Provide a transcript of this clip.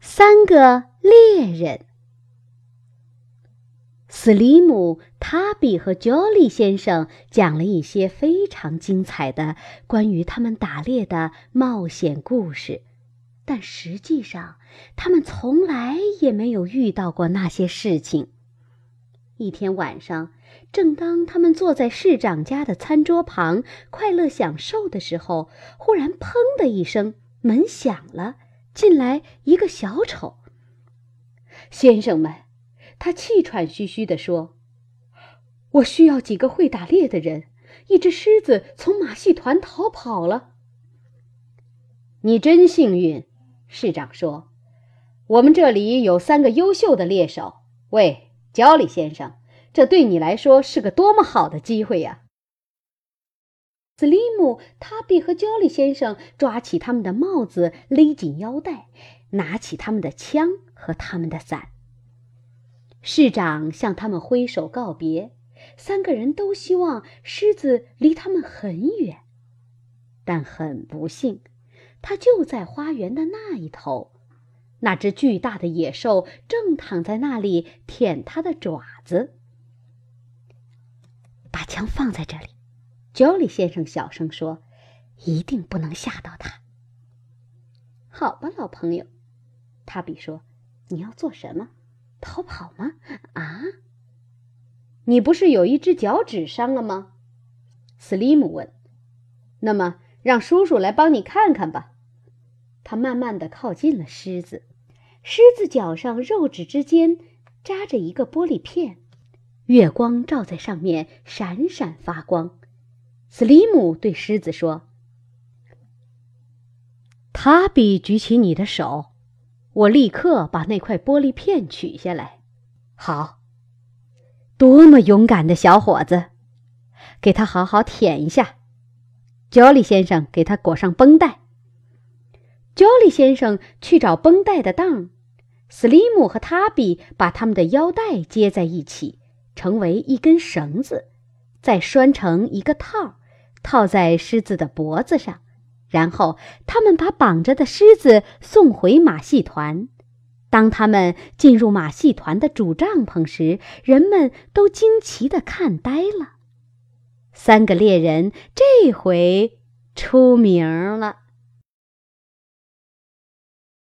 三个猎人。斯里姆、塔比和焦利先生讲了一些非常精彩的关于他们打猎的冒险故事，但实际上他们从来也没有遇到过那些事情。一天晚上，正当他们坐在市长家的餐桌旁快乐享受的时候，忽然“砰”的一声，门响了，进来一个小丑。先生们。他气喘吁吁地说：“我需要几个会打猎的人。一只狮子从马戏团逃跑了。”你真幸运，市长说：“我们这里有三个优秀的猎手。喂，焦里先生，这对你来说是个多么好的机会呀！”斯利姆、塔比和焦里先生抓起他们的帽子，勒紧腰带，拿起他们的枪和他们的伞。市长向他们挥手告别，三个人都希望狮子离他们很远，但很不幸，它就在花园的那一头。那只巨大的野兽正躺在那里舔它的爪子。把枪放在这里，Jolly 先生小声说：“一定不能吓到它。”好吧，老朋友，塔比说：“你要做什么？”逃跑吗？啊！你不是有一只脚趾伤了吗？斯利姆问。那么，让叔叔来帮你看看吧。他慢慢的靠近了狮子，狮子脚上肉质之间扎着一个玻璃片，月光照在上面，闪闪发光。斯利姆对狮子说：“塔比举起你的手。”我立刻把那块玻璃片取下来。好，多么勇敢的小伙子！给他好好舔一下。焦里先生，给他裹上绷带。焦里先生去找绷带的当。斯利姆和塔比把他们的腰带接在一起，成为一根绳子，再拴成一个套，套在狮子的脖子上。然后，他们把绑着的狮子送回马戏团。当他们进入马戏团的主帐篷时，人们都惊奇地看呆了。三个猎人这回出名了。